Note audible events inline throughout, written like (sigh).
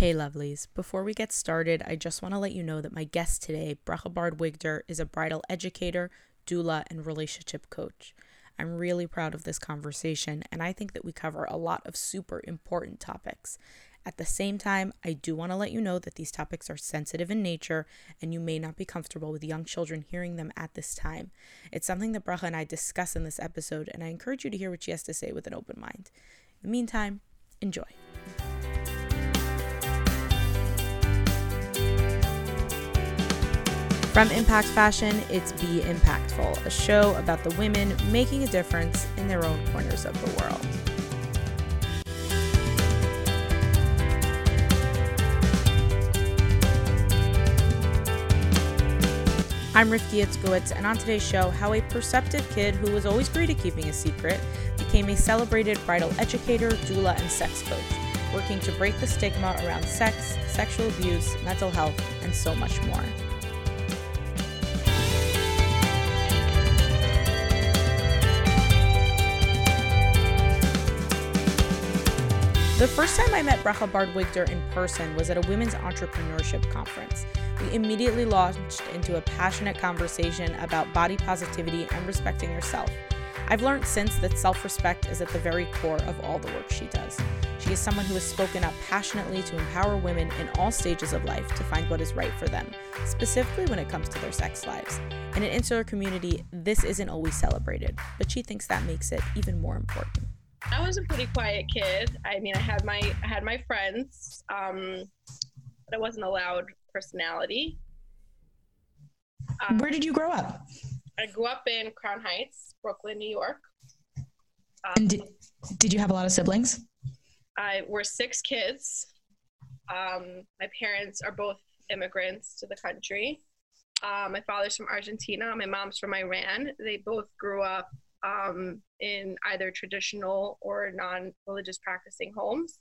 Hey lovelies, before we get started, I just want to let you know that my guest today, Bracha Bard Wigder, is a bridal educator, doula, and relationship coach. I'm really proud of this conversation, and I think that we cover a lot of super important topics. At the same time, I do want to let you know that these topics are sensitive in nature and you may not be comfortable with young children hearing them at this time. It's something that Bracha and I discuss in this episode, and I encourage you to hear what she has to say with an open mind. In the meantime, enjoy. From Impact Fashion, it's Be Impactful, a show about the women making a difference in their own corners of the world. I'm Rifki Itzkowitz, and on today's show, how a perceptive kid who was always great at keeping a secret became a celebrated bridal educator, doula, and sex coach, working to break the stigma around sex, sexual abuse, mental health, and so much more. The first time I met Bracha Bard Wigder in person was at a women's entrepreneurship conference. We immediately launched into a passionate conversation about body positivity and respecting yourself. I've learned since that self respect is at the very core of all the work she does. She is someone who has spoken up passionately to empower women in all stages of life to find what is right for them, specifically when it comes to their sex lives. In an insular community, this isn't always celebrated, but she thinks that makes it even more important. I was a pretty quiet kid. I mean, I had my I had my friends, um, but I wasn't allowed personality. Um, Where did you grow up? I grew up in Crown Heights, Brooklyn, New York. Um, and did, did you have a lot of siblings? I we're six kids. Um, my parents are both immigrants to the country. Uh, my father's from Argentina. My mom's from Iran. They both grew up um, in either traditional or non-religious practicing homes.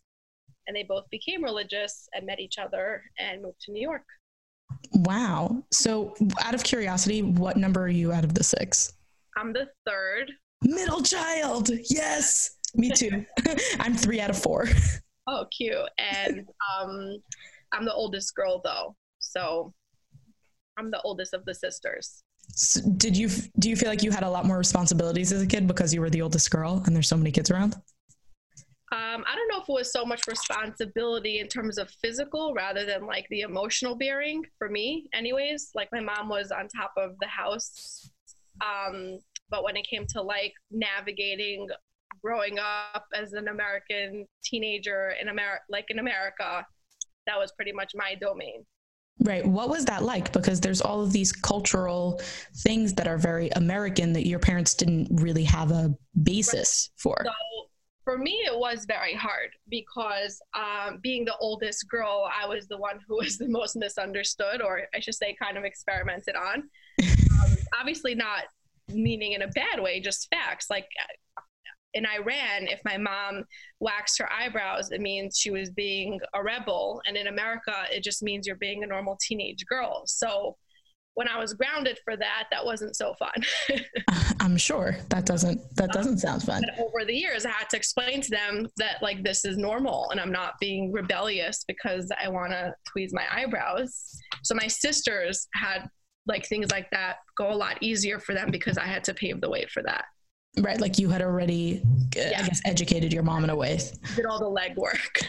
And they both became religious and met each other and moved to new york. Wow. So out of curiosity what number are you out of the six? I'm the third. Middle child. Yes. Me too. (laughs) I'm three out of four. (laughs) Oh cute. And um, i'm the oldest girl though. So i'm the oldest of the sisters so did you do you feel like you had a lot more responsibilities as a kid because you were the oldest girl and there's so many kids around? Um, I don't know if it was so much responsibility in terms of physical rather than like the emotional bearing for me, anyways. Like my mom was on top of the house. Um, but when it came to like navigating growing up as an American teenager in America, like in America, that was pretty much my domain. Right. What was that like? Because there's all of these cultural things that are very American that your parents didn't really have a basis right. for. So for me, it was very hard because um, being the oldest girl, I was the one who (laughs) was the most misunderstood, or I should say, kind of experimented on. (laughs) um, obviously, not meaning in a bad way, just facts. Like in Iran, if my mom waxed her eyebrows, it means she was being a rebel. And in America, it just means you're being a normal teenage girl. So when I was grounded for that, that wasn't so fun. (laughs) (laughs) I'm sure that doesn't that doesn't sound fun. over the years, I had to explain to them that like this is normal, and I'm not being rebellious because I want to tweeze my eyebrows. So my sisters had like things like that go a lot easier for them because I had to pave the way for that. Right, like you had already, uh, yeah. I guess, educated your mom in a way. (laughs) Did all the legwork.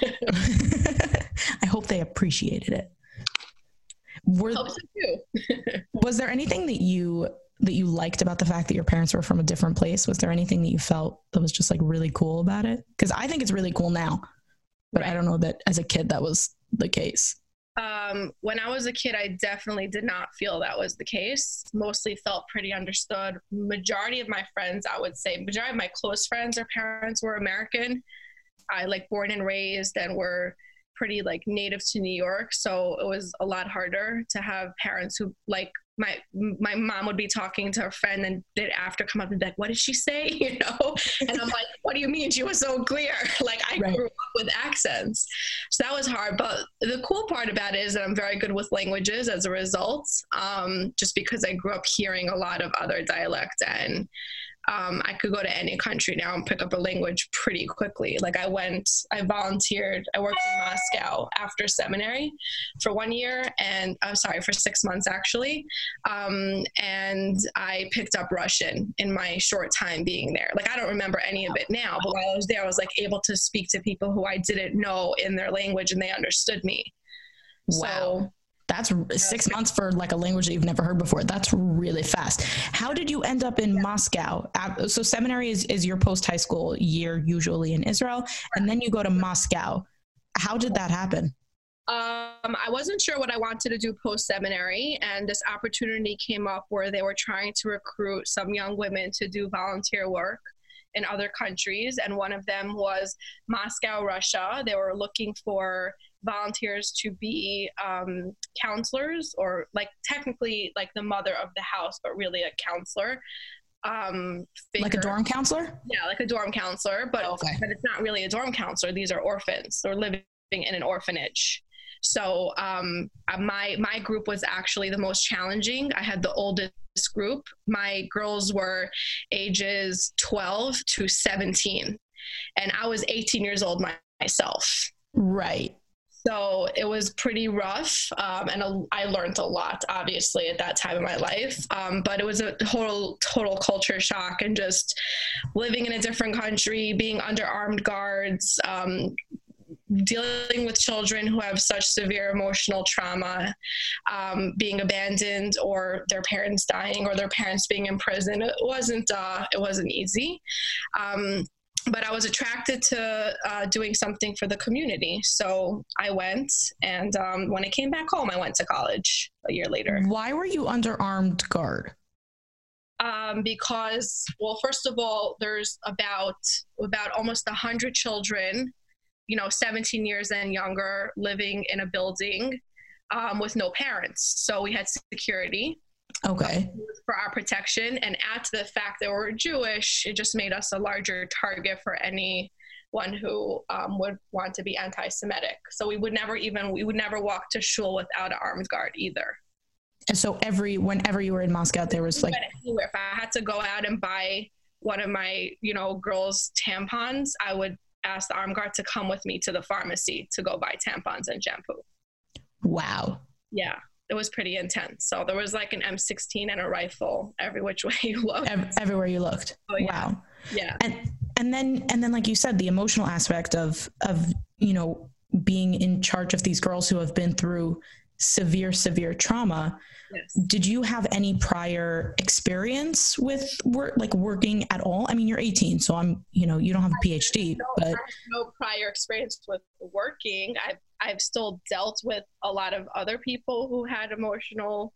(laughs) I hope they appreciated it. Were, so (laughs) was there anything that you that you liked about the fact that your parents were from a different place? Was there anything that you felt that was just like really cool about it? Because I think it's really cool now, but right. I don't know that as a kid that was the case. Um, when I was a kid, I definitely did not feel that was the case. Mostly felt pretty understood. Majority of my friends, I would say, majority of my close friends, their parents were American. I like born and raised and were pretty like native to New York, so it was a lot harder to have parents who like my my mom would be talking to her friend and they'd after come up and be like, "What did she say?" (laughs) You know, and I'm like, "What do you mean? She was so clear." (laughs) Like I right. grew up with accents, so that was hard. But the cool part about it is that I'm very good with languages as a result, um, just because I grew up hearing a lot of other dialect and um, I could go to any country now and pick up a language pretty quickly. Like I went, I volunteered, I worked in Moscow after seminary for one year, and I'm sorry, for six months actually. Um, and I picked up Russian in my short time being there. Like I don't remember any of it now, but while I was there, I was like able to speak to people who I didn't know in their language and they understood me. Wow. So, that's six months for like a language that you've never heard before. That's really fast. How did you end up in yeah. Moscow? So seminary is, is your post high school year usually in Israel, and then you go to Moscow. How did that happen? Um, I wasn't sure what I wanted to do post seminary, and this opportunity came up where they were trying to recruit some young women to do volunteer work in other countries, and one of them was Moscow, Russia. They were looking for volunteers to be um, counselors or like technically like the mother of the house but really a counselor. Um figure. like a dorm counselor? Yeah like a dorm counselor but, okay. but it's not really a dorm counselor. These are orphans. They're living in an orphanage. So um, uh, my my group was actually the most challenging. I had the oldest group. My girls were ages 12 to 17 and i was 18 years old myself. Right so it was pretty rough, um, and a, I learned a lot, obviously, at that time of my life. Um, but it was a total, total culture shock, and just living in a different country, being under armed guards, um, dealing with children who have such severe emotional trauma, um, being abandoned, or their parents dying, or their parents being in prison. It wasn't. Uh, it wasn't easy. Um, but I was attracted to uh, doing something for the community. So I went, and um, when I came back home, I went to college a year later. Why were you under armed guard? Um, because, well, first of all, there's about about almost hundred children, you know, 17 years and younger, living in a building um, with no parents. So we had security. Okay. For our protection. And add to the fact that we're Jewish, it just made us a larger target for anyone who um, would want to be anti Semitic. So we would never even, we would never walk to shul without an armed guard either. And so every, whenever you were in Moscow, there was like. Anywhere. If I had to go out and buy one of my, you know, girls' tampons, I would ask the armed guard to come with me to the pharmacy to go buy tampons and shampoo. Wow. Yeah it was pretty intense. So there was like an M16 and a rifle every which (laughs) way you looked. everywhere you looked. Oh, yeah. Wow. Yeah. And and then and then like you said, the emotional aspect of of you know being in charge of these girls who have been through severe severe trauma. Yes. Did you have any prior experience with work, like working at all? I mean, you're 18, so I'm, you know, you don't have a PhD, no, but no prior experience with working. I've I've still dealt with a lot of other people who had emotional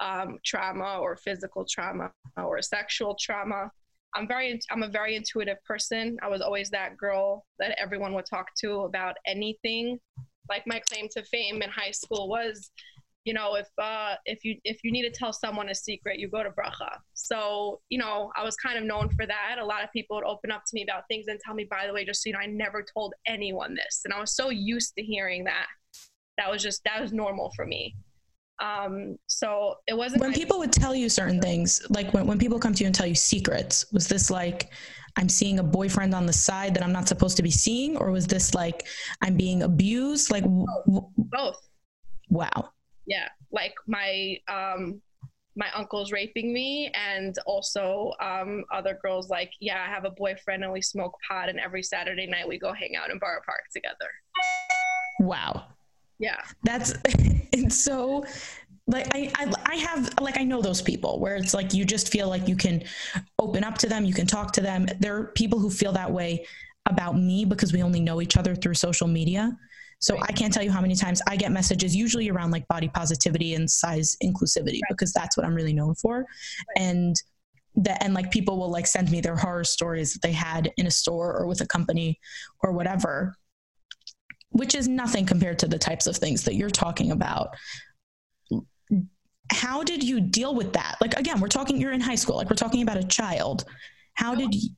um, trauma or physical trauma or sexual trauma. I'm very I'm a very intuitive person. I was always that girl that everyone would talk to about anything. Like my claim to fame in high school was you know if uh, if you if you need to tell someone a secret you go to bracha. So you know i was kind of known for that. A lot of people would open up to me about things and tell me by the way just so you know i never told anyone this. And i was so used to hearing that. That was just that was normal for me. Um, so it wasn't when people would tell you certain things like when, when people come to you and tell you secrets was this like i'm seeing a boyfriend on the side that i'm not supposed to be seeing or was this like i'm being abused? Like both, both. wow yeah like my um my uncle's raping me and also um, other girls like yeah i have a boyfriend and we smoke pot and every saturday night we go hang out in borough park together. Wow. Yeah. That's (laughs) it's so like I, I i have like i know those people where it's like you just feel like you can open up to them you can talk to them. There are people who feel that way about me because we only know each other through social media so right. I can't tell you how many times I get messages, usually around like body positivity and size inclusivity, right. because that's what I'm really known for. Right. And that, and like people will like send me their horror stories that they had in a store or with a company or whatever, which is nothing compared to the types of things that you're talking about. How did you deal with that? Like, again, we're talking, you're in high school, like, we're talking about a child. How did you?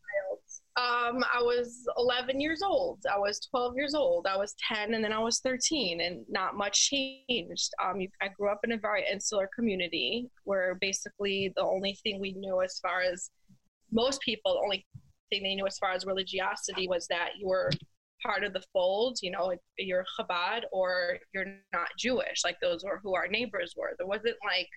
Um, I was 11 years old. I was 12 years old. I was 10, and then I was 13, and not much changed. Um, I grew up in a very insular community where basically the only thing we knew as far as most people, the only thing they knew as far as religiosity was that you were part of the fold, you know, you're Chabad or you're not Jewish, like those were who our neighbors were. There wasn't like,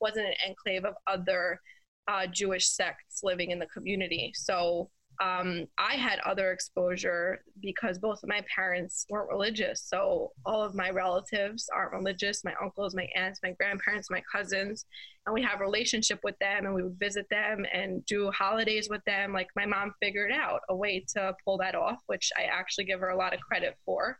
wasn't an enclave of other uh, Jewish sects living in the community. So um, I had other exposure because both of my parents weren't religious. So all of my relatives aren't religious my uncles, my aunts, my grandparents, my cousins. And we have a relationship with them and we would visit them and do holidays with them. Like my mom figured out a way to pull that off, which I actually give her a lot of credit for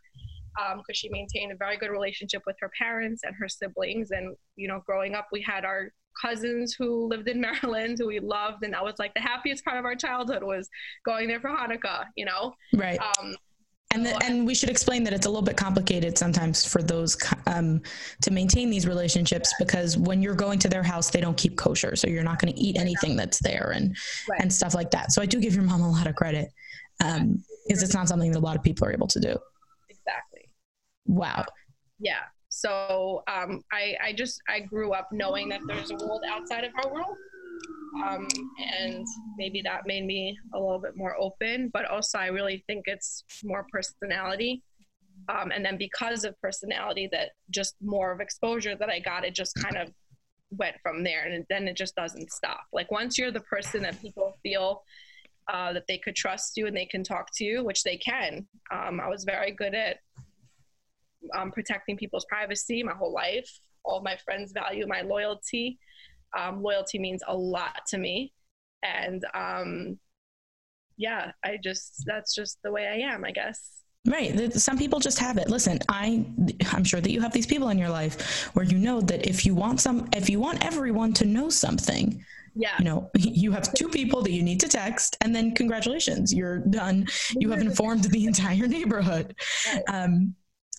because um, she maintained a very good relationship with her parents and her siblings. And, you know, growing up, we had our cousins who lived in (laughs) Maryland who we loved, and that was like the happiest part of our childhood was going there for Hanukkah. You know, right. Um, and, the, and we should explain that it's a little bit complicated sometimes for those um, to maintain these relationships because when you're going to their house, they don't keep kosher, so you're not going to eat anything that's there and right. and stuff like that. So I do give your mom a lot of credit because um, it's not something that a lot of people are able to do. Wow. Yeah. So um, I, I just I grew up knowing that there's a world outside of our world, um, and maybe that made me a little bit more open. But also, I really think it's more personality, um, and then because of personality, that just more of exposure that I got, it just kind of went from there, and then it just doesn't stop. Like once you're the person that people feel uh, that they could trust you and they can talk to you, which they can. Um, I was very good at um, protecting people's privacy my whole life. All my friends value my loyalty. Um, loyalty means a lot to me. And um, yeah, I just, that's just the way I am, I guess. Right. Some people just have it. Listen, I I'm sure that you have these people in your life where you know that if you want some if you want everyone to know something, yeah. You know, you have two people that you need to text and then congratulations, you're done. You have (laughs) informed the entire neighborhood. Right. Um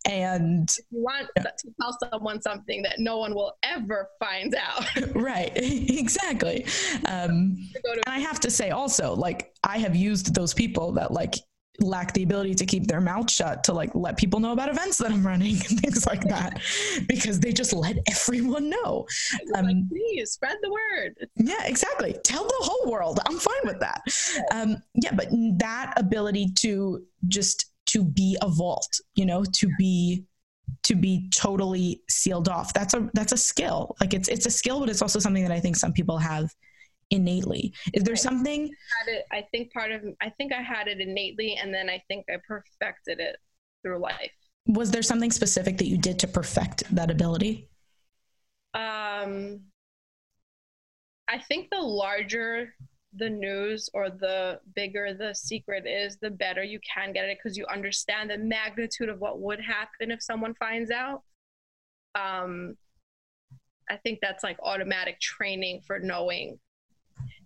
and if you want yeah. to tell someone something that no one will ever find out. (laughs) Right (laughs) exactly. Um, and i have to say also like i have used those people that like lack the ability to keep their mouth shut to like let people know about events that i'm running (laughs) and things like that because they just let everyone know. Um, like, please spread the word. Yeah exactly. Tell the whole world. I'm fine with that. Um, yeah but that ability to just to be a vault, you know, to be to be totally sealed off. That's a that's a skill. Like it's it's a skill, but it's also something that I think some people have innately. Is there something? I, it, I think part of I think I had it innately, and then I think I perfected it through life. Was there something specific that you did to perfect that ability? Um, I think the larger the news or the bigger the secret is, the better you can get it because you understand the magnitude of what would happen if someone finds out. Um, I think that's like automatic training for knowing.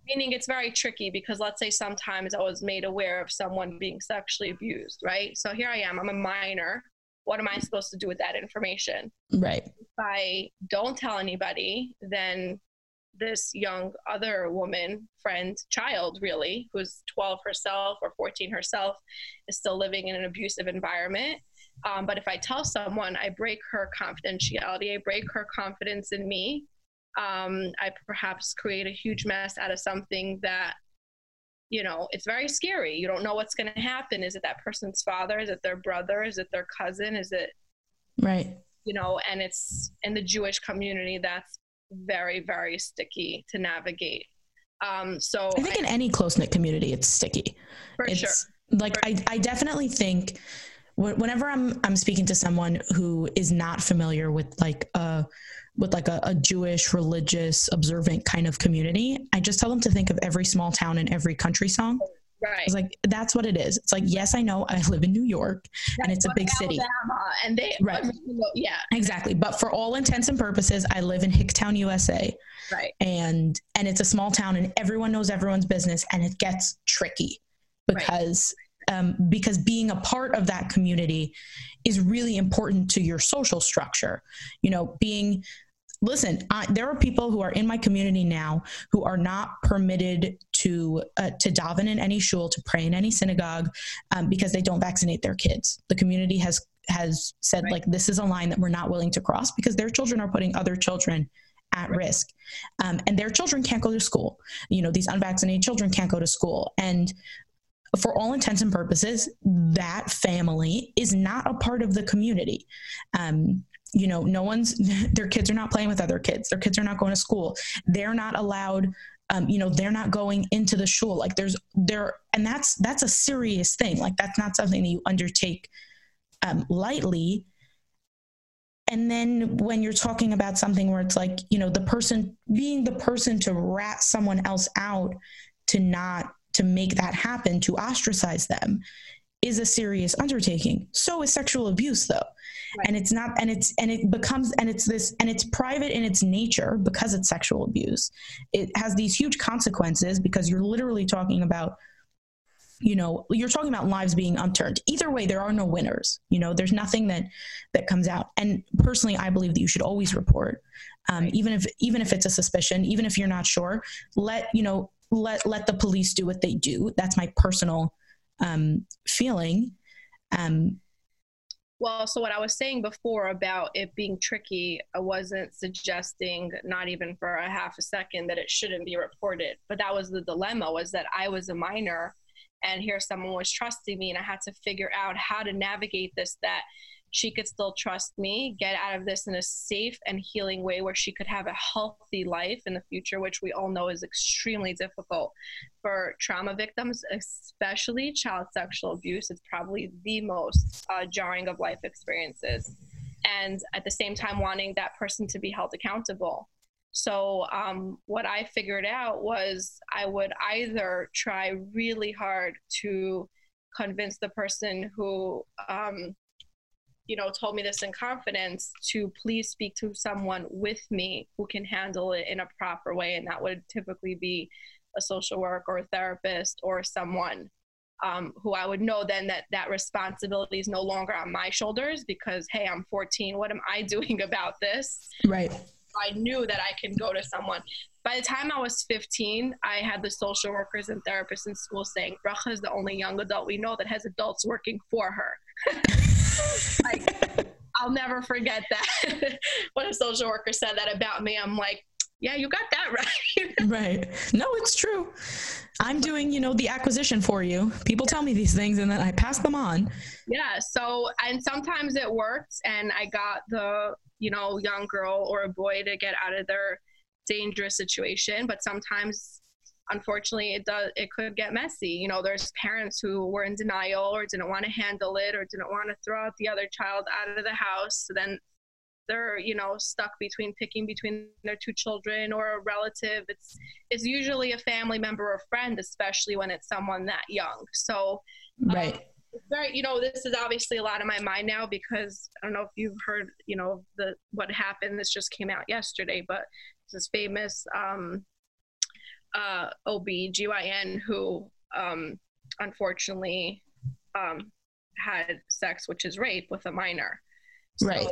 Meaning it's very tricky because let's say sometimes I was made aware of someone being sexually abused, right? So here I am, I'm a minor. What am I supposed to do with that information? Right. If I don't tell anybody, then this young other woman, friend, child, really, who's 12 herself or 14 herself, is still living in an abusive environment. Um, but if I tell someone, I break her confidentiality, I break her confidence in me. Um, I perhaps create a huge mess out of something that, you know, it's very scary. You don't know what's going to happen. Is it that person's father? Is it their brother? Is it their cousin? Is it, right? You know, and it's in the Jewish community that's very, very sticky to navigate. Um, so I think I, in any close knit community, it's sticky. For it's, sure. Like for I, I definitely think whenever I'm I'm speaking to someone who is not familiar with like a with like a, a, Jewish religious observant kind of community, I just tell them to think of every small town and every country song Right. It's like that's what it is. It's like yes, I know I live in New York and it's a big city. And they right. Yeah. Exactly. But for all intents and purposes, I live in Hicktown, USA. Right. And and it's a small town and everyone knows everyone's business and it gets tricky because right. um, because being a part of that community is really important to your social structure. You know, being listen, I, there are people who are in my community now who are not permitted to uh, to daven in any shul, to pray in any synagogue, um, because they don't vaccinate their kids. The community has has said right. like this is a line that we're not willing to cross because their children are putting other children at risk. Um, and their children can't go to school. You know these unvaccinated children can't go to school. And for all intents and purposes that family is not a part of the community. Um, you know no one's (laughs) their kids are not playing with other kids. Their kids are not going to school. They're not allowed um, you know they're not going into the shul like there's there and that's that's a serious thing. Like that's not something that you undertake um, lightly. And then when you're talking about something where it's like you know the person being the person to rat someone else out to not to make that happen to ostracize them is a serious undertaking. So is sexual abuse though right. and it's not and it's and it becomes and it's this and it's private in its nature because it's sexual abuse. It has these huge consequences because you're literally talking about you know you're talking about lives being unturned. Either way there are no winners you know there's nothing that that comes out. And personally i believe that you should always report um, even if even if it's a suspicion even if you're not sure let you know let let the police do what they do. That's my personal um, feeling. Um, well, so what I was saying before about it being tricky, I wasn't suggesting, not even for a half a second, that it shouldn't be reported. But that was the dilemma was that I was a minor and here someone was trusting me and i had to figure out how to navigate this that she could still trust me get out of this in a safe and healing way where she could have a healthy life in the future which we all know is extremely difficult for trauma victims especially child sexual abuse. It's probably the most uh, jarring of life experiences. And at the same time wanting that person to be held accountable. So um, what I figured out was I would either try really hard to convince the person who, um, you know, told me this in confidence to please speak to someone with me who can handle it in a proper way, and that would typically be a social worker or a therapist or someone um, who I would know then that that responsibility is no longer on my shoulders because hey, I'm 14. What am I (laughs) doing about this? Right I knew that I can go to someone. By the time I was 15, I had the social workers and therapists in school saying, Bracha is the only young adult we know that has adults working for her. (laughs) like, I'll never forget that. (laughs) when a social worker said that about me, I'm like, yeah, you got that (laughs) right. right. No, it's true. I'm doing, you know, the acquisition for you. People tell me these things and then I pass them on. Yeah. So, and sometimes it works and I got the you know, young girl or a boy to get out of their dangerous situation. But sometimes, unfortunately, it does it could get messy. You know, there's parents who were in denial or didn't want to handle it or didn't want to throw out the other child out of the house. So then they're you know stuck between picking between their two children or a relative it's it's usually a family member or friend especially when it's someone that young so right um, very you know this is obviously a lot of my mind now because i don't know if you've heard you know the what happened this just came out yesterday but this famous um uh ob-gyn who um unfortunately um had sex which is rape with a minor so, right.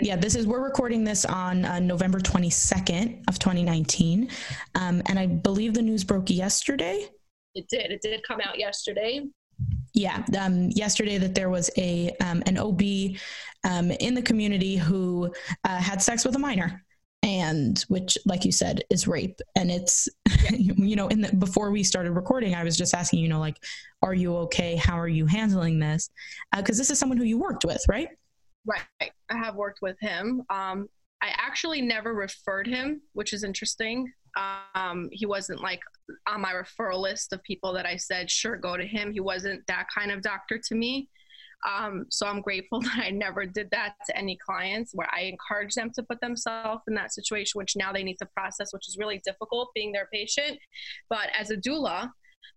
Yeah, this is, we're recording this on uh, November 22nd of 2019. Um, and I believe the news broke yesterday. It did. It did come out yesterday yeah, um, yesterday that there was a um, an OB um, in the community who uh, had sex with a minor, and which, like you said, is rape. And it's (laughs) you know, in the, before we started recording, I was just asking, you know, like, are you okay? How are you handling this? Because uh, this is someone who you worked with, right? Right. I have worked with him. Um, I actually never referred him, which is interesting. Um, he wasn't like on my referral list of people that I said, sure, go to him. He wasn't that kind of doctor to me. Um, so I'm grateful (laughs) that I never did that to any clients where I encourage them to put themselves in that situation, which now they need to process, which is really difficult being their patient. But as a doula,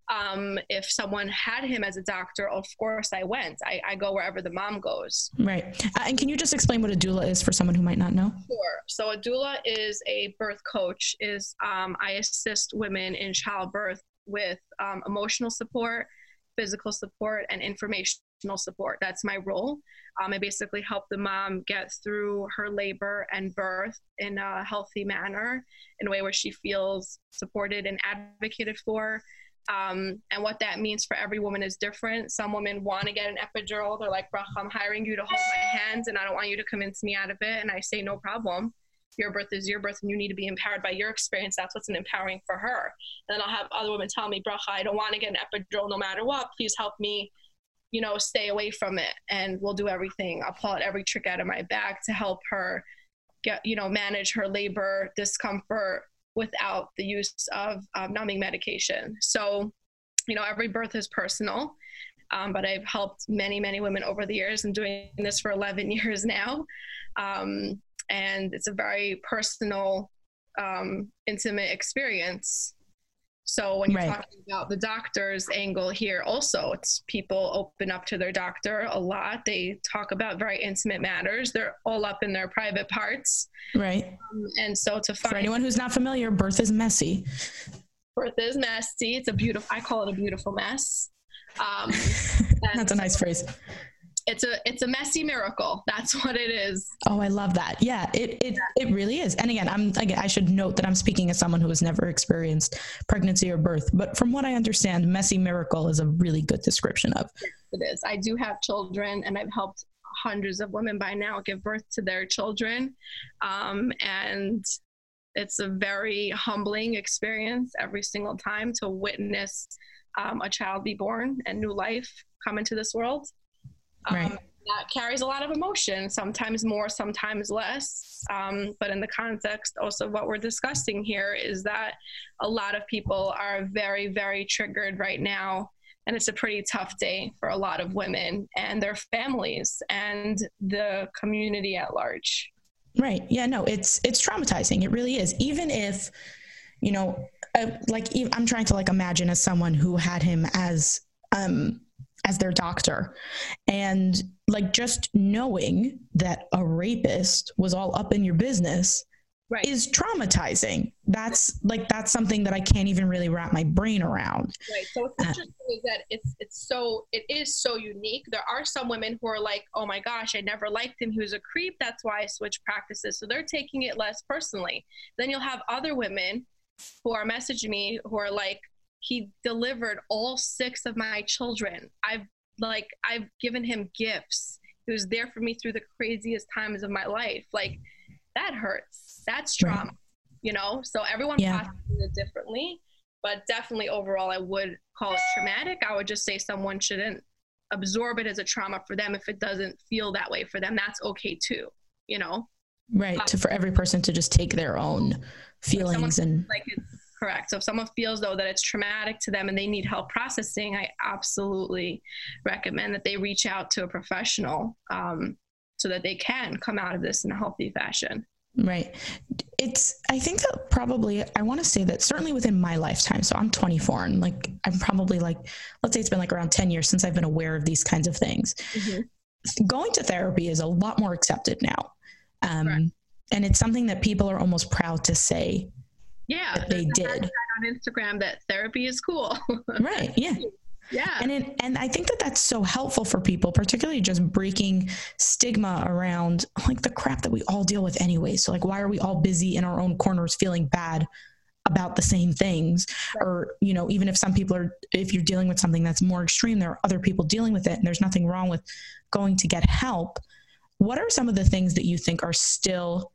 um, if someone had him as a doctor, of course I went. I, I go wherever the mom goes. Right. Uh, and can you just explain what a doula is for someone who might not know? Sure. So a doula is a birth coach. Is um, I assist women in childbirth with um, emotional support, physical support, and informational support. That's my role. Um, I basically help the mom get through her labor and birth in a healthy manner, in a way where she feels supported and advocated for um, and what that means for every woman is different. Some women want to get an epidural. They're like, Brach, I'm hiring you to hold my hands and I don't want you to convince me out of it. And I say, no problem. your birth is your birth and you need to be empowered by your experience. That's what's empowering for her. And then I'll have other women tell me, Bracha, I don't want to get an epidural no matter what. Please help me, you know, stay away from it. And we'll do everything. I'll pull out every trick out of my bag to help her get, you know, manage her labor discomfort without the use of um, numbing medication. So, you know, every birth is personal. Um, but I've helped many, many women over the years. I'm doing this for 11 (laughs) years now. Um, and it's a very personal, um, intimate experience. So when you're Right. talking about the doctor's angle here, also it's people open up to their doctor a lot. They talk about very intimate matters. They're all up in their private parts, Right. um, and so to For find anyone who's not familiar, birth is messy. birth is messy. It's a beautiful. I call it a beautiful mess. Um, (laughs) That's a nice phrase. It's a it's a messy miracle. That's what it is. Oh, I love that. Yeah, it it it really is. And again, I'm again, I should note that I'm speaking as someone who has never experienced pregnancy or birth, but from what I understand, messy miracle is a really good description of. It is. I do have children, and I've helped hundreds of women by now give birth to their children, um, and it's a very humbling experience every single time to witness um, a child be born and new life come into this world. Um, Right. That carries a lot of emotion, sometimes more, sometimes less. Um, but in the context also what we're discussing here is that a lot of people are very, very triggered right now. And it's a pretty tough day for a lot of women and their families and the community at large. Right. Yeah, no, it's it's traumatizing. It really is. Even if, you know, uh, like I'm trying to like imagine as someone who had him as um as their doctor and like just knowing that a rapist was all up in your business Right. is traumatizing. That's like that's something that I can't even really wrap my brain around. Right. So what's Uh, interesting is that it's it's so it is so unique. There are some women who are like, oh my gosh, I never liked him. He was a creep. That's why I switched practices. So they're taking it less personally. Then you'll have other women who are messaging me who are like, he delivered all six of my children. I've like I've given him gifts. He was there for me through the craziest times of my life. Like that hurts. That's Right. trauma. You know? So everyone Yeah. processes it differently but definitely overall i would call it traumatic i would just say someone shouldn't absorb it as a trauma for them if it doesn't feel that way for them that's okay too you know Right. Uh, to for every person to just take their own feelings and like it's correct so if someone feels though that it's traumatic to them and they need help processing i absolutely recommend that they reach out to a professional um, so that they can come out of this in a healthy fashion Right. It's, I think that probably, I want to say that certainly within my lifetime. So I'm 24 and like, I'm probably like, let's say it's been like around 10 years since I've been aware of these kinds of things. Going to therapy is a lot more accepted now. Um, and it's something that people are almost proud to say yeah they did. on instagram that therapy is cool (laughs) Right. Yeah. yeah And it, and I think that that's so helpful for people, particularly just breaking stigma around like the crap that we all deal with anyway. So like, why are we all busy in our own corners feeling bad about the same things? Or you know, even if some people are, if you're dealing with something that's more extreme, there are other people dealing with it, and there's nothing wrong with going to get help. What are some of the things that you think are still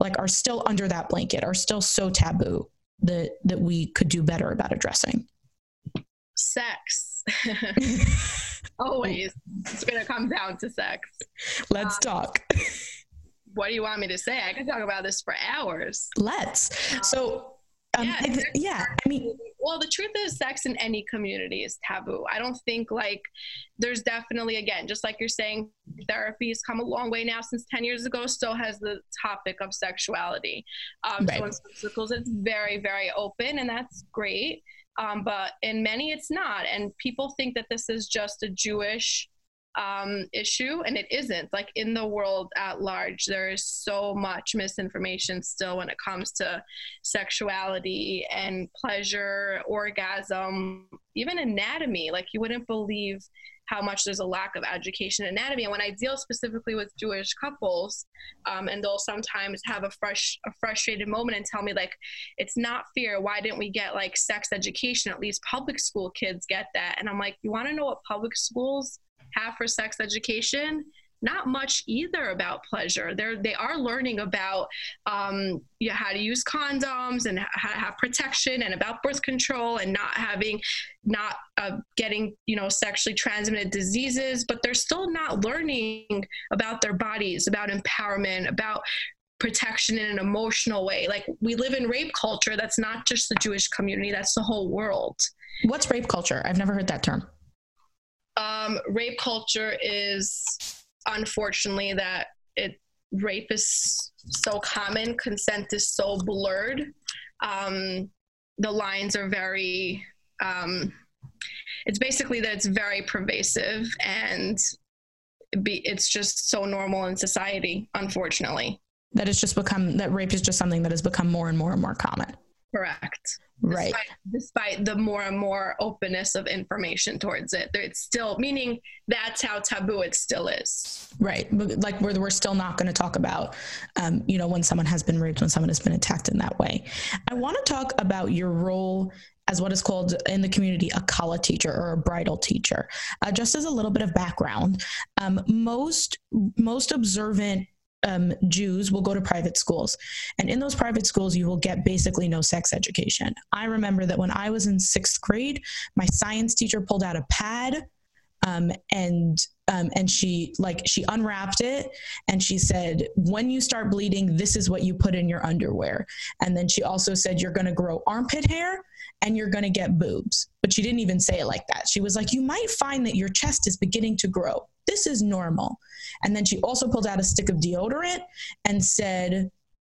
like are still under that blanket, are still so taboo that that we could do better about addressing? sex. (laughs) Always. It's going to come down to sex. Let's um, talk. What do you want me to say? I could talk about this for hours. Let's. So, um, yeah, I th- yeah, I mean, Well, the truth is, sex in any community is taboo. I don't think like there's definitely, again, just like you're saying, therapy has come a long way now since 10 years ago, still has the topic of sexuality. Um, Right. So in some circles, it's very, very open, and that's great. Um, but in many, it's not. And people think that this is just a Jewish um, issue, and it isn't. Like in the world at large, there is so much misinformation still when it comes to sexuality and pleasure, orgasm, even anatomy. Like you wouldn't believe how much there's a lack of education in anatomy. And when I deal specifically with Jewish couples, um, and they'll sometimes have a fresh, a frustrated moment and tell me like, it's not fair. Why didn't we get like sex education? At least public school kids get that. And I'm like, you want to know what public schools have for sex education? not much either about pleasure. They're they are learning about um, you know, how to use condoms and how to have protection and about birth control and not having not uh, getting you know sexually transmitted diseases. But they're still not learning about their bodies, about empowerment, about protection in an emotional way. Like we live in rape culture. That's not just the Jewish community. That's the whole world. What's rape culture? I've never heard that term. Um, rape culture is unfortunately that it rape is so common, consent is so blurred. Um, the lines are very. Um, it's basically that it's very pervasive and be, it's just so normal in society, unfortunately that it's just become that rape is just something that has become more and more and more common correct right. Despite, despite, the more and more openness of information towards it it's still meaning that's how taboo it still is. Right. Like we're, we're still not going to talk about um, you know when someone has been raped when someone has been attacked in that way. I want to talk about your role as what is called in the community a kala teacher or a bridal teacher. Uh, just as a little bit of background, um, most most observant um, Jews will go to private schools. And in those private schools, you will get basically no sex education. I remember that when I was in sixth grade, my science teacher pulled out a pad um, and um, and she like she unwrapped it and she said when you start bleeding this is what you put in your underwear and then she also said you're going to grow armpit hair and you're going to get boobs but she didn't even say it like that she was like you might find that your chest is beginning to grow this is normal. And then she also pulled out a stick of deodorant and said,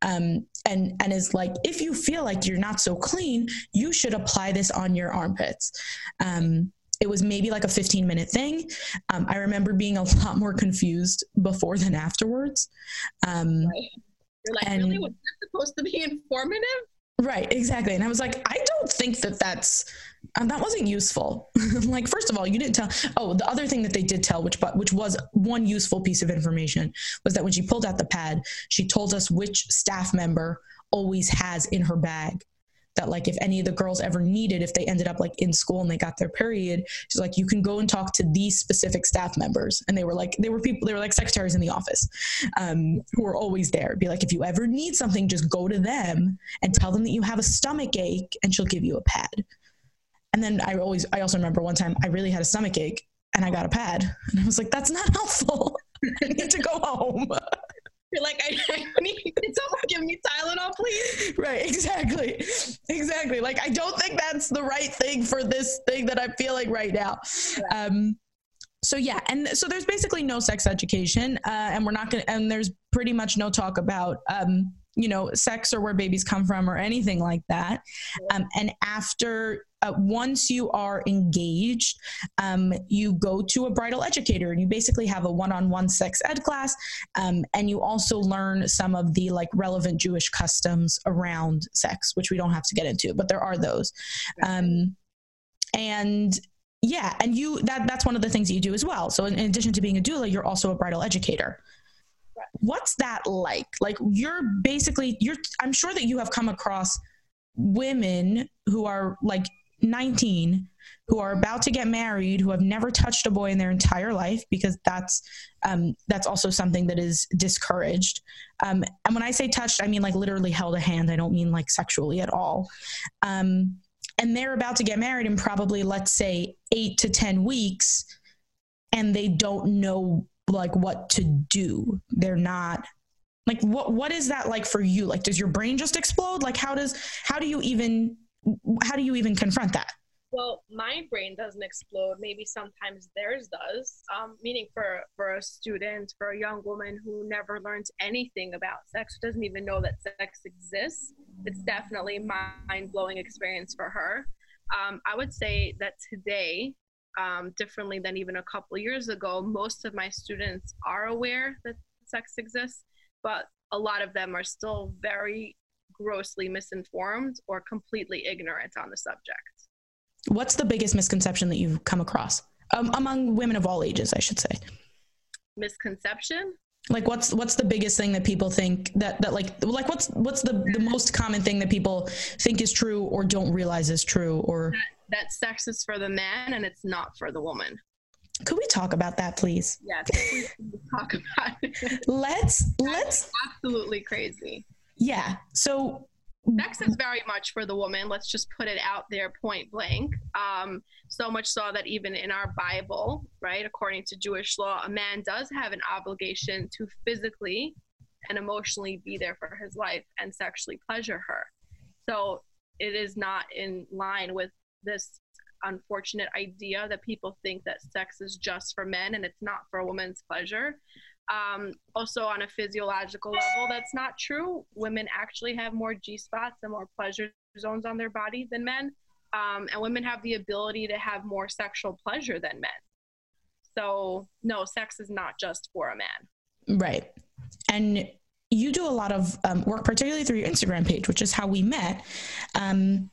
um, and and is like, if you feel like you're not so clean, you should apply this on your armpits. Um, it was maybe like a 15 minute thing. Um, I remember being a (laughs) lot more confused before than afterwards. Um, right. You're like, and, really? Was that supposed to be informative? Right, exactly. And I was like, I don't think that that's um, that wasn't useful. (laughs) like, first of all, you didn't tell. Oh, the other thing that they did tell, which but which was one useful piece of information, was that when she pulled out the pad, she told us which staff member always has in her bag that like if any of the girls ever needed if they ended up like in school and they got their period she's like you can go and talk to these specific staff members. And they were like they were people they were like secretaries in the office um, who were always there. Be like if you ever need something just go to them and tell them that you have a stomach ache and she'll give you a pad. And then i always i also remember one time i really had a stomach ache and i got a pad. And i was like that's not (laughs) helpful. I need to go home (laughs) you're like, I, (laughs) I need someone give me Tylenol, please. Right, exactly. Exactly. Like, I don't think that's the right thing for this thing that I'm feeling right now. Um, so yeah, and so there's basically no sex education, uh, and we're not gonna, and there's pretty much no talk about, um, you know, sex or where babies come from or anything like that. Um, and after uh, once you are engaged, um, you go to a bridal educator and you basically have a one-on-one sex ed class, um, and you also learn some of the like relevant Jewish customs around sex, which we don't have to get into, but there are those. Um, and yeah, and you that that's one of the things that you do as well. So in, in addition to being a doula, you're also a bridal educator what's that like? Like you're basically you're i'm sure that you have come across women who are like 19 who are about to get married who have never touched a boy in their entire life because that's um, that's also something that is discouraged. Um, and when i say touched i mean like literally held a hand. I don't mean like sexually at all. Um, and they're about to get married in probably let's say eight to ten weeks and they don't know like what to do they're not like what what is that like for you like does your brain just explode like how does how do you even how do you even confront that? Well, my brain doesn't explode. Maybe sometimes theirs does. Um, meaning for for a student, for a young woman who never learns anything about sex, doesn't even know that sex exists. It's definitely mind blowing experience for her. Um, I would say that today, um, differently than even a couple years ago, most of my students are aware that sex exists, but a lot of them are still very grossly misinformed or completely ignorant on the subject. What's the biggest misconception that you've come across um, among women of all ages, I should say? Misconception? Like what's what's the biggest thing that people think that that like like what's what's the the most common thing that people think is true or don't realize is true or that, that sex is for the man and it's not for the woman. Could we talk about that, please? Yes, (laughs) talk about it. Let's let's Absolutely crazy. yeah. So Sex is very much for the woman. Let's just put it out there point blank. Um, so much so that even in our Bible, right, according to Jewish law, a man does have an obligation to physically and emotionally be there for his wife and sexually pleasure her. So it is not in line with this unfortunate idea that people think that sex is just for men and it's not for a woman's pleasure. Um, also, on a physiological level, that's not true. Women actually have more G spots and more pleasure zones on their body than men. Um, and women have the ability to have more sexual pleasure than men. So, no, sex is not just for a man. Right. And you do a lot of um, work, particularly through your Instagram page, which is how we met. Um,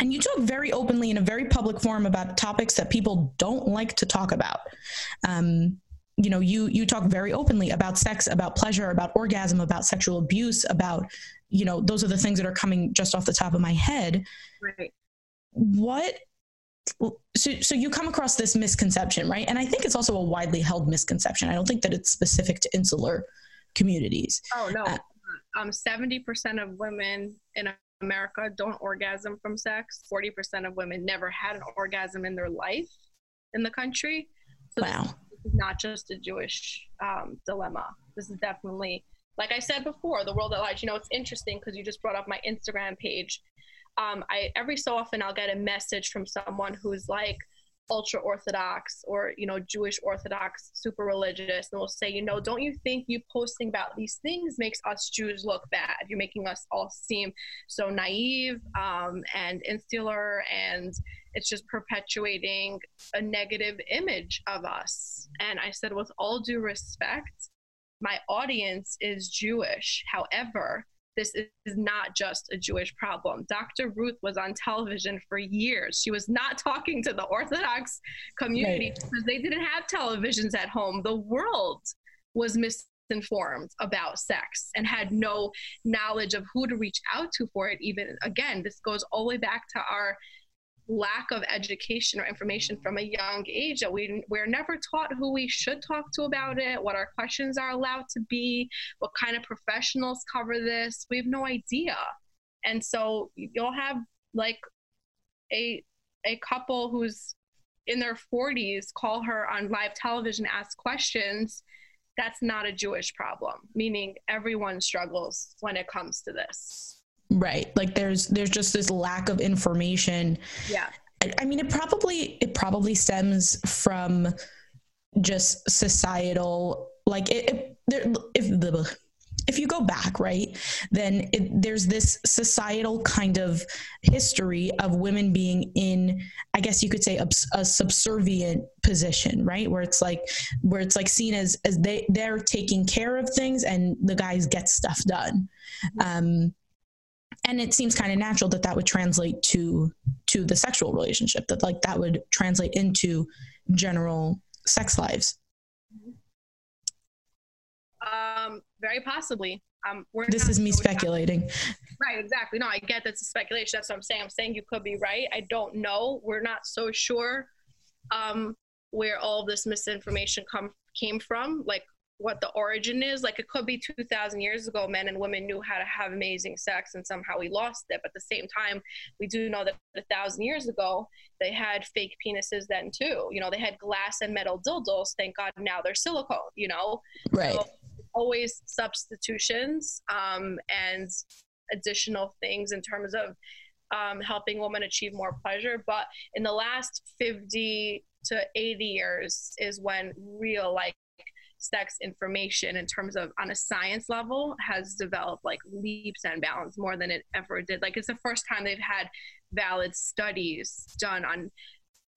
and you talk very openly in a very public forum about topics that people don't like to talk about. Um, you know, you you talk very openly about sex, about pleasure, about orgasm, about sexual abuse, about you know, those are the things that are coming just off the top of my head. Right. What so so you come across this misconception, right? And I think it's also a widely held misconception. I don't think that it's specific to insular communities. Oh, no. Uh, um, 70% of women in America don't orgasm from sex. 40% of women never had an orgasm in their life in the country. So Wow. this is not just a Jewish um, dilemma. This is definitely, like I said before, the world at large. You know, it's interesting because you just brought up my Instagram page. Um, I every so often I'll get a message from someone who's like ultra orthodox or you know Jewish orthodox, super religious, and will say, you know, don't you think you posting about these things makes us Jews look bad? You're making us all seem so naive um, and insular and it's just perpetuating a negative image of us. And I said, with all due respect, my audience is Jewish. However, this is not just a Jewish problem. Dr. Ruth was on television for years. She was not talking to the Orthodox community Right. because they didn't have televisions at home. The world was misinformed about sex and had no knowledge of who to reach out to for it. Even again, this goes all the way back to our lack of education or information from a young age that we we're never taught who we should talk to about it what our questions are allowed to be what kind of professionals cover this. We have no idea. And so you'll have like a a couple who's in their 40s call her on live television ask questions. That's not a jewish problem meaning everyone struggles when it comes to this Right. Like there's there's just this lack of information. yeah I, I mean it probably it probably stems from just societal like it, it there if the if you go back right then it, there's this societal kind of history of women being in i guess you could say a, a subservient position right where it's like where it's like seen as as they they're taking care of things and the guys get stuff done um and it seems kind of natural that that would translate to to the sexual relationship that like that would translate into general sex lives Um, very possibly. Um, we're this is me speculating Right, exactly. No, I get that's a speculation. That's what I'm saying. I'm saying you could be right. I don't know. We're not so sure um, where all this misinformation come came from, like what the origin is. Like it could be 2,000 years ago, men and women knew how to have amazing sex, and somehow we lost it. But at the same time, we do know that a thousand years ago they had fake penises then too. You know, they had glass and metal dildos. Thank God now they're silicone. You know, right so always substitutions um, and additional things in terms of um, helping women achieve more pleasure. But in the last 50 to 80 years is when real like sex information in terms of on a science level has developed like leaps and bounds more than it ever did. Like it's the first time they've had valid studies done on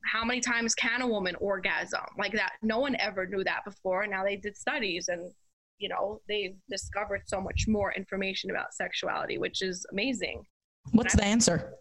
how many times can a woman orgasm. Like that no one ever knew that before and now they did studies and you know they discovered so much more information about sexuality which is amazing. What's the answer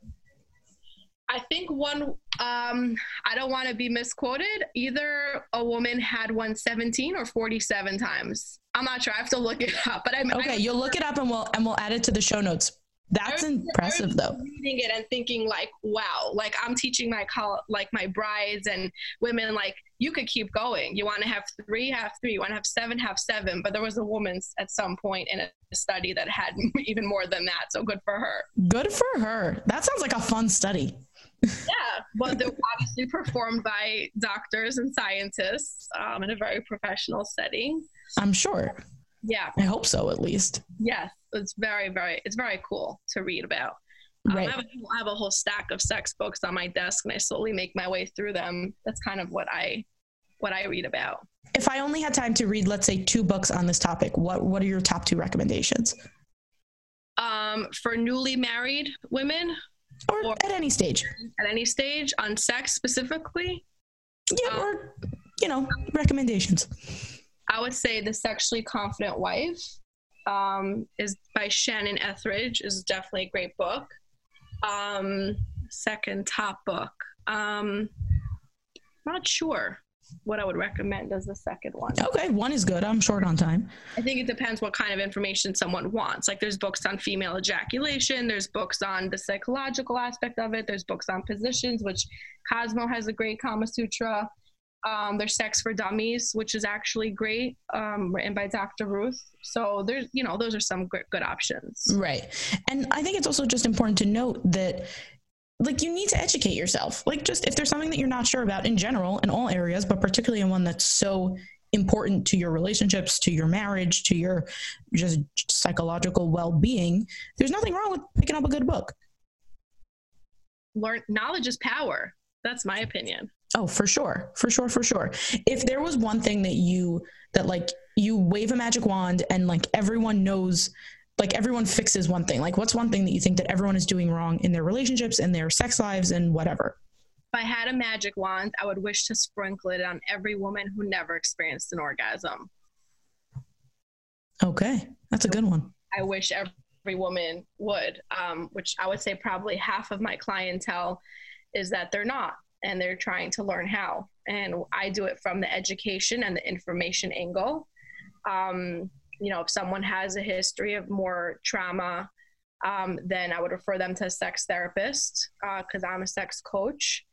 i think one um i don't want to be misquoted either a woman had one 17 or 47 times i'm not sure i have to look it (laughs) up but i'm okay you'll look it up and we'll and we'll add it to the show notes That's impressive, though. Reading it and thinking like, wow, like I'm teaching my call, like my brides and women, like you could keep going. You want to have three, have three. You want to have seven, have seven. But there was a woman at some point in a study that had (laughs) even more than that. So good for her. Good for her. That sounds like a fun study. Yeah, but they're obviously performed by doctors and scientists um, in a very professional setting. I'm sure. Yeah. I hope so, at least. Yes, it's very, very, it's very cool to read about. Um, right. I, have a, I have a whole stack of sex books on my desk, and I slowly make my way through them. That's kind of what I, what I read about. If I only had time to read, let's say, two books on this topic, what what are your top two recommendations? Um, for newly married women, or, or at any stage. At any stage on sex specifically. Yeah, um, or you know, recommendations. I would say The Sexually Confident Wife um, is by Shannon Ethridge is definitely a great book. Um, second top book. Um, not sure what I would recommend as the second one. Okay, one is good. I'm short on time. I think it depends what kind of information someone wants. Like there's books on female ejaculation, there's books on the psychological aspect of it, there's books on positions, which Cosmo has a great Kama Sutra. Um, there's Sex for Dummies, which is actually great, um, written by Dr. Ruth. So there's, you know, those are some good, good options. Right. And I think it's also just important to note that like you need to educate yourself. Like just if there's something that you're not sure about in general in all areas, but particularly in one that's so important to your relationships, to your marriage, to your just psychological well-being, there's nothing wrong with picking up a good book. Learn knowledge is power. That's my opinion. Oh, for sure. For sure, for sure. If there was one thing that you that like you wave a magic wand and like everyone knows like everyone fixes one thing. Like what's one thing that you think that everyone is doing wrong in their relationships and their sex lives and whatever? If I had a magic wand, I would wish to sprinkle it on every woman who never experienced an orgasm. Okay. That's a good one. I wish every woman would, um, which I would say probably half of my clientele is that they're not and they're trying to learn how. And I do it from the education and the information angle. Um, you know, if someone has a history of more trauma, um, then I would refer them to a sex therapist because uh, I'm a sex coach.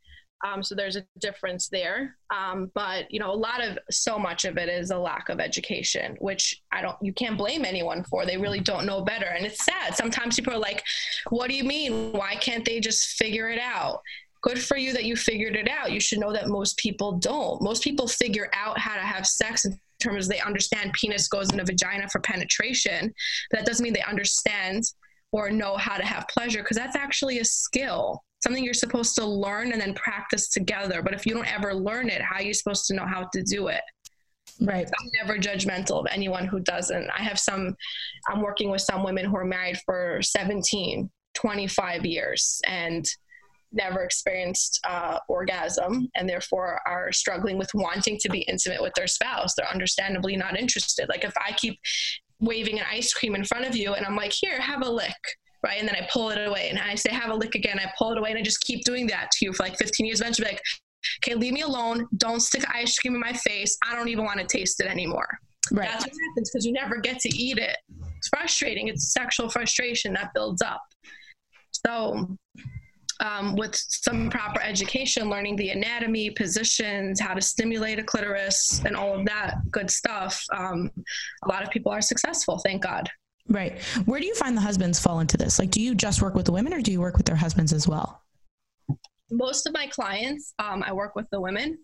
Um, so there's a difference there. Um, but you know, a lot of so much of it is a lack of education, which I don't, you can't blame anyone for. They really don't know better, and it's sad. Sometimes people are like, "What do you mean? Why can't they just figure it out?" good for you that you figured it out. You should know that most people don't. Most people figure out how to have sex in terms they understand penis goes in a vagina for penetration. That doesn't mean they understand or know how to have pleasure because that's actually a skill. Something you're supposed to learn and then practice together. But if you don't ever learn it, how are you supposed to know how to do it? Right. I'm never judgmental of anyone who doesn't. I have some, I'm working with some women who are married for 17, 25 years. And never experienced uh, orgasm and therefore are struggling with wanting to be intimate with their spouse. They're understandably not interested. Like if I keep waving an ice cream in front of you and I'm like, here, have a lick. Right. And then I pull it away and I say, have a lick again. I pull it away and I just keep doing that to you for like 15 years. Eventually, like, okay, leave me alone. Don't stick ice cream in my face. I don't even want to taste it anymore. Right. That's what happens because you never get to eat it. It's frustrating. It's sexual frustration that builds up. So um, with some proper education, learning the anatomy, positions, how to stimulate a clitoris, and all of that good stuff, um, a lot of people are successful, thank God. Right. Where do you find the husbands fall into this? Like, do you just work with the women or do you work with their husbands as well? Most of my clients, um, I work with the women.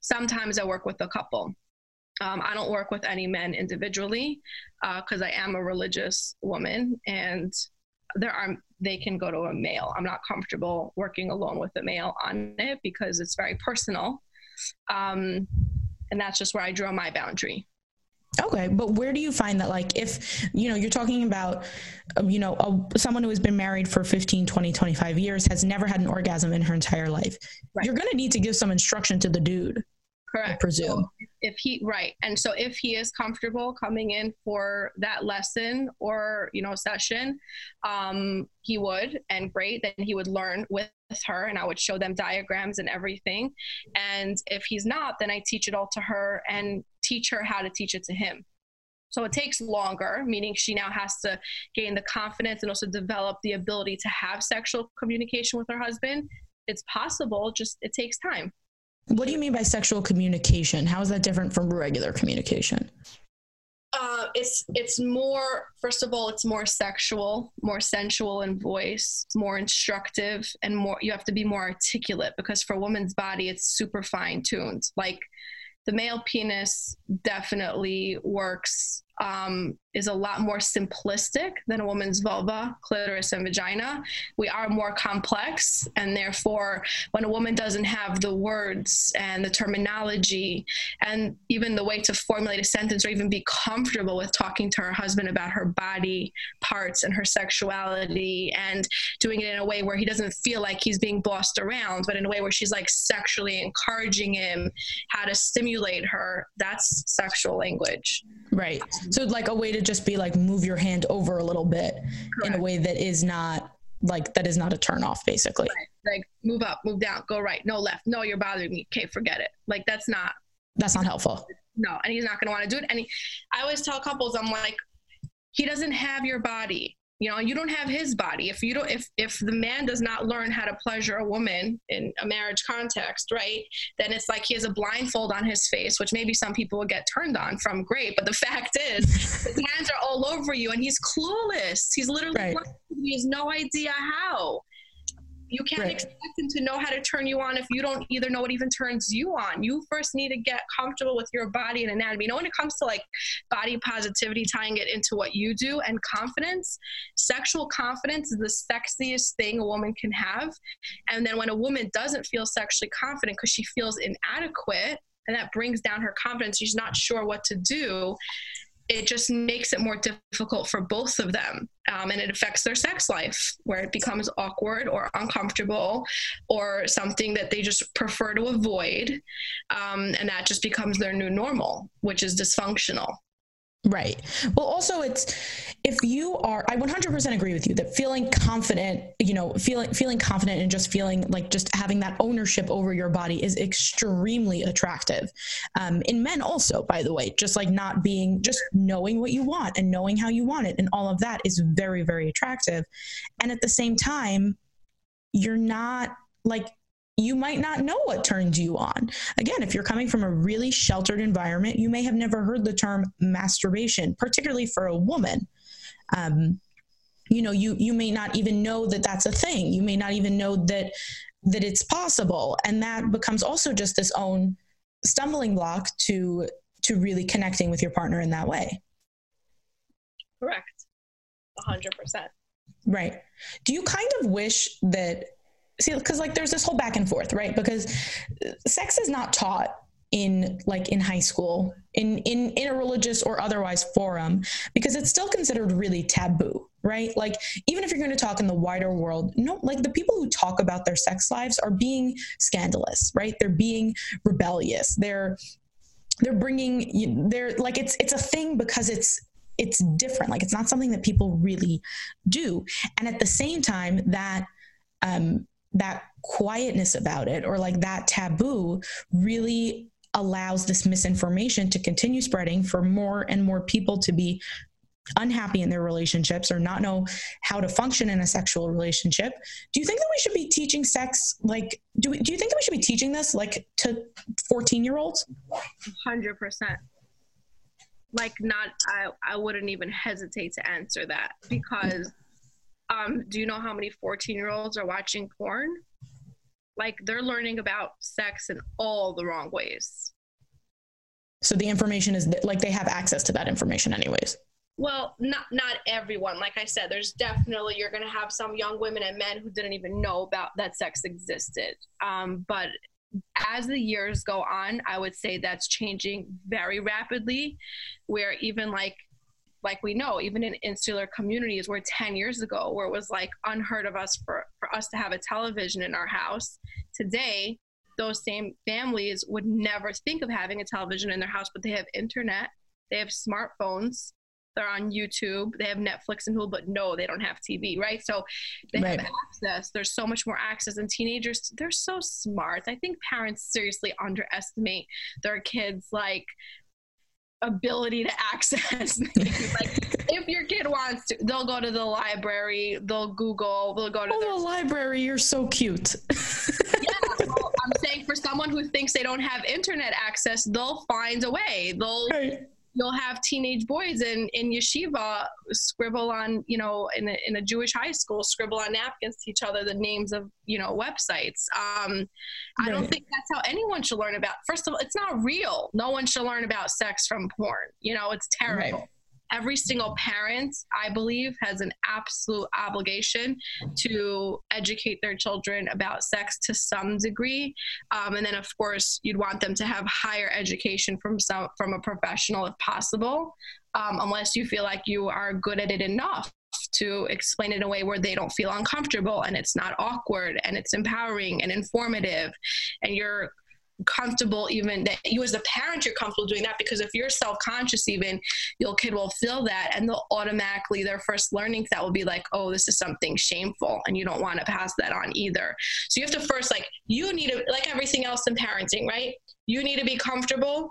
Sometimes I work with a couple. Um, I don't work with any men individually because uh, I am a religious woman and there are they can go to a male. I'm not comfortable working alone with a male on it because it's very personal. Um, and that's just where I draw my boundary. Okay, but where do you find that like if you know you're talking about um, you know a, someone who has been married for 15, 20, 25 years has never had an orgasm in her entire life. Right. You're going to need to give some instruction to the dude. Correct. I presume. If he right, and so if he is comfortable coming in for that lesson or you know session, um, he would, and great. Then he would learn with her, and I would show them diagrams and everything. And if he's not, then I teach it all to her and teach her how to teach it to him. So it takes longer, meaning she now has to gain the confidence and also develop the ability to have sexual communication with her husband. It's possible, just it takes time. What do you mean by sexual communication? How is that different from regular communication? Uh, it's it's more first of all it's more sexual more sensual in voice more instructive and more you have to be more articulate because for a woman's body it's super fine tuned like the male penis definitely works um, is a lot more simplistic than a woman's vulva, clitoris, and vagina. We are more complex, and therefore, when a woman doesn't have the words and the terminology and even the way to formulate a sentence or even be comfortable with talking to her husband about her body parts and her sexuality and doing it in a way where he doesn't feel like he's being bossed around, but in a way where she's like sexually encouraging him, how to stimulate her, that's sexual language. Right. So like a way to just be like move your hand over a little bit Correct. in a way that is not like that is not a turn off basically. Right. Like move up, move down, go right, no left. No, you're bothering me. Okay, forget it. Like that's not that's not helpful. No, and he's not going to want to do it. And he, I always tell couples, I'm like, he doesn't have your body you know you don't have his body. If you don't if if the man does not learn how to pleasure a woman in a marriage context right then it's like he has a blindfold on his face which maybe some people will get turned on from. Great. But the fact is his hands are all over you and he's clueless. He's literally right. he has no idea how you can't right. expect them to know how to turn you on if you don't either know what even turns you on. You first need to get comfortable with your body and anatomy. You know, when it comes to like body positivity, tying it into what you do and confidence, sexual confidence is the sexiest thing a woman can have. And then when a woman doesn't feel sexually confident because she feels inadequate, and that brings down her confidence, she's not sure what to do it just makes it more difficult for both of them. Um, and it affects their sex life, where it becomes awkward or uncomfortable or something that they just prefer to avoid. Um, and that just becomes their new normal, which is dysfunctional. Right. Well, also it's if you are, I 100% agree with you that feeling confident, you know, feeling feeling confident and just feeling like just having that ownership over your body is extremely attractive. Um, in men also, by the way, just like not being, just knowing what you want and knowing how you want it and all of that is very very attractive. And at the same time, you're not like you might not know what turns you on. Again, if you're coming from a really sheltered environment, you may have never heard the term masturbation, particularly for a woman. Um, you know, you you may not even know that that's a thing. You may not even know that that it's possible, and that becomes also just this own stumbling block to to really connecting with your partner in that way. Correct, hundred percent. Right. Do you kind of wish that see because like there's this whole back and forth right? Because sex is not taught in like in high school in in in a religious or otherwise forum because it's still considered really taboo right? Like even if you're going to talk in the wider world no like the people who talk about their sex lives are being scandalous right? They're being rebellious. They're they're bringing they're like it's it's a thing because it's it's different. Like it's not something that people really do. And at the same time that um that quietness about it or like that taboo really allows this misinformation to continue spreading for more and more people to be unhappy in their relationships or not know how to function in a sexual relationship. Do you think that we should be teaching sex like do, we, do you think that we should be teaching this like to 14 year olds 100% like not i i wouldn't even hesitate to answer that because um, do you know how many 14 year olds are watching porn? Like they're learning about sex in all the wrong ways. So the information is th- like they have access to that information anyways. Well, not not everyone. Like I said, there's definitely you're going to have some young women and men who didn't even know about that sex existed. Um, but as the years go on, I would say that's changing very rapidly. Where even like like we know even in insular communities where 10 years ago where it was like unheard of us for, for us to have a television in our house today those same families would never think of having a television in their house but they have internet they have smartphones they're on youtube they have netflix and hulu but no they don't have tv right? So they right. have access. There's so much more access and teenagers they're so smart. I think parents seriously underestimate their kids like ability to access (laughs) like (laughs) if your kid wants to they'll go to the library they'll google they'll go to oh, the library you're so cute. (laughs) Yeah well, i'm saying for someone who thinks they don't have internet access they'll find a way. They'll right you'll have teenage boys in, in yeshiva scribble on, you know, in a, in a Jewish high school, scribble on napkins to each other the names of, you know, websites. Um, right. I don't think that's how anyone should learn about. First of all, it's not real. No one should learn about sex from porn. You know, it's terrible. Right every single parent, I believe, has an absolute obligation to educate their children about sex to some degree. Um, and then, of course, you'd want them to have higher education from some from a professional if possible, um, unless you feel like you are good at it enough to explain it in a way where they don't feel uncomfortable and it's not awkward and it's empowering and informative and you're comfortable even that you as a parent you're comfortable doing that because if you're self-conscious even your kid will feel that and they'll automatically their first learning that will be like oh this is something shameful and you don't want to pass that on either. So you have to first like you need to like everything else in parenting right? You need to be comfortable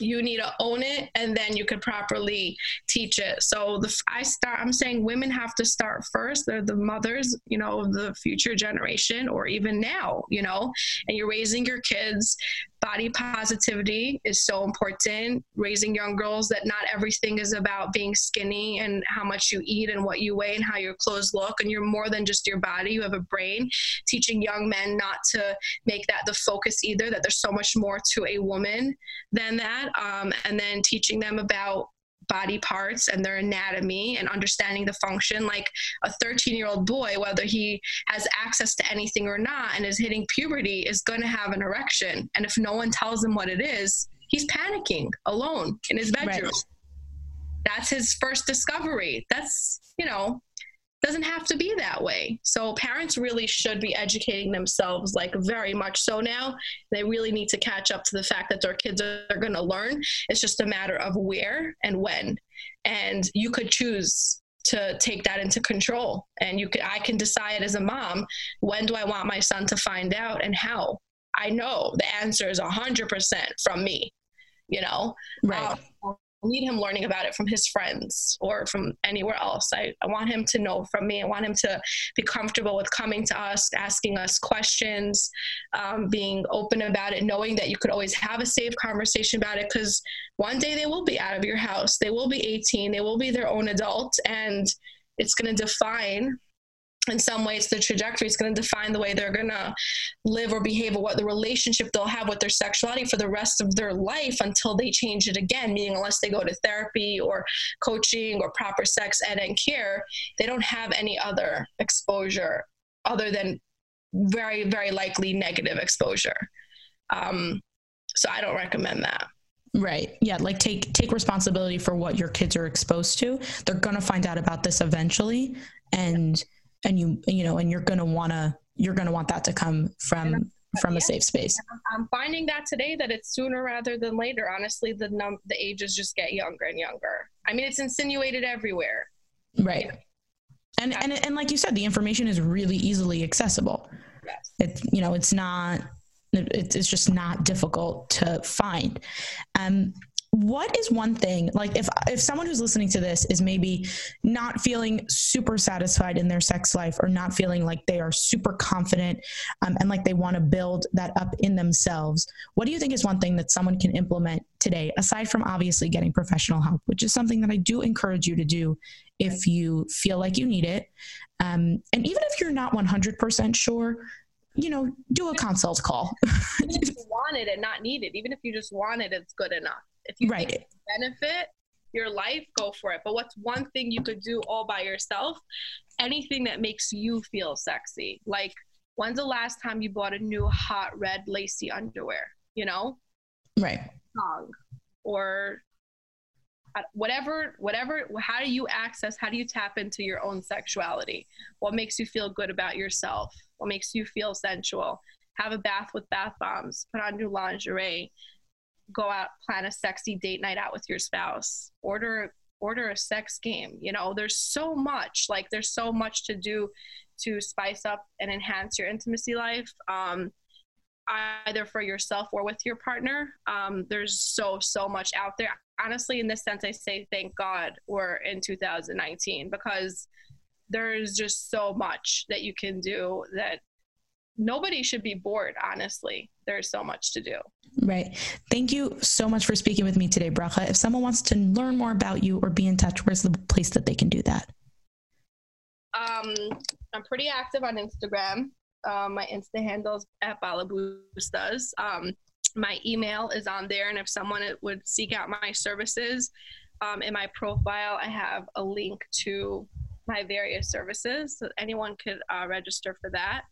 you need to own it and then you could properly teach it. So the i start i'm saying women have to start first. They're the mothers you know of the future generation or even now you know and you're raising your kids body positivity is so important. Raising young girls that not everything is about being skinny and how much you eat and what you weigh and how your clothes look and you're more than just your body you have a brain. Teaching young men not to make that the focus either that there's so much more to a woman than that um, and then teaching them about body parts and their anatomy and understanding the function like a 13 year old boy whether he has access to anything or not and is hitting puberty is going to have an erection. And if no one tells him what it is he's panicking alone in his bedroom. Right. that's his first discovery. That's you know doesn't have to be that way. So parents really should be educating themselves like very much so now. They really need to catch up to the fact that their kids are, are going to learn. It's just a matter of where and when. And you could choose to take that into control. And you could I can decide as a mom when do I want my son to find out and how. I know the answer is 100% from me, you know. Right. Um, need him learning about it from his friends or from anywhere else. I, I want him to know from me. I want him to be comfortable with coming to us, asking us questions, um, being open about it, knowing that you could always have a safe conversation about it because one day they will be out of your house. They will be 18, they will be their own adult, and it's going to define in some ways the trajectory is going to define the way they're going to live or behave or what the relationship they'll have with their sexuality for the rest of their life until they change it again meaning unless they go to therapy or coaching or proper sex ed and care they don't have any other exposure other than very very likely negative exposure um, so i don't recommend that Right. Yeah, like take take responsibility for what your kids are exposed to. They're going to find out about this eventually and and you you know and you're going to want to you're going to want that to come from from yeah. a safe space. i'm finding that today that it's sooner rather than later. Honestly the num the ages just get younger and younger. I mean it's insinuated everywhere. Right. And and and like you said the information is really easily accessible. Yes. it's you know it's not it's just not difficult to find. Um what is one thing like if if someone who's listening to this is maybe not feeling super satisfied in their sex life or not feeling like they are super confident um, and like they want to build that up in themselves what do you think is one thing that someone can implement today aside from obviously getting professional help which is something that i do encourage you to do if you feel like you need it. Um, and even if you're not 100% sure you know do a consult call. (laughs) If you want it and not need it even if you just want it it's good enough if you right. benefit your life, go for it. But what's one thing you could do all by yourself? Anything that makes you feel sexy. Like, when's the last time you bought a new hot red lacy underwear? You know? Right. Song or uh, whatever whatever how do you access how do you tap into your own sexuality what makes you feel good about yourself what makes you feel sensual have a bath with bath bombs put on new lingerie go out plan a sexy date night out with your spouse. Order order a sex game you know? There's so much like there's so much to do to spice up and enhance your intimacy life um, either for yourself or with your partner. Um, there's so so much out there. Honestly, in this sense, I say thank God we're in 2019 because there's just so much that you can do that nobody should be bored, honestly. There's so much to do. Right. Thank you so much for speaking with me today, Bracha. If someone wants to learn more about you or be in touch, where's the place that they can do that? Um, I'm pretty active on Instagram. Um, my Insta handle is at Balabustas. Um, my email is on there, and if someone would seek out my services, um, in my profile, I have a link to my various services, so anyone could uh, register for that.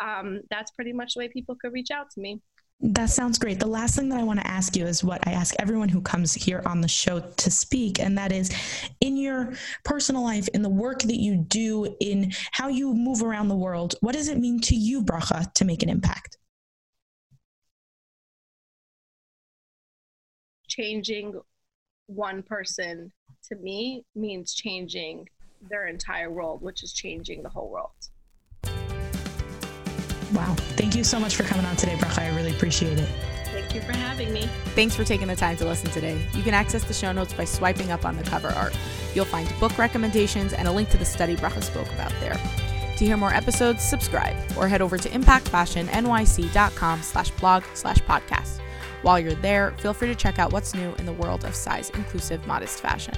Um, that's pretty much the way people could reach out to me. That sounds great. The last thing that I want to ask you is what I ask everyone who comes here on the show to speak, and that is in your personal life, in the work that you do, in how you move around the world, what does it mean to you, Bracha, to make an impact? Changing one person to me means changing their entire world, which is changing the whole world. Wow. Thank you so much for coming on today, Bracha. I really appreciate it. Thank you for having me. Thanks for taking the time to listen today. You can access the show notes by swiping up on the cover art. You'll find book recommendations and a link to the study Bracha spoke about there. To hear more episodes, subscribe or head over to impactfashionnyc.com slash blog slash podcast. While you're there, feel free to check out what's new in the world of size inclusive modest fashion.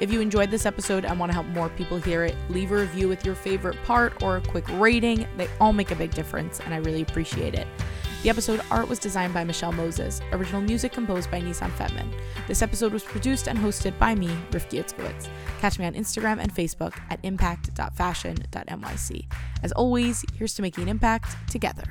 If you enjoyed this episode and want to help more people hear it, leave a review with your favorite part or a quick rating. They all make a big difference, and I really appreciate it. The episode art was designed by Michelle Moses, original music composed by Nissan Fetman. This episode was produced and hosted by me, Rifki Itzkowitz. Catch me on Instagram and Facebook at impact.fashion.nyc. As always, here's to making an impact together.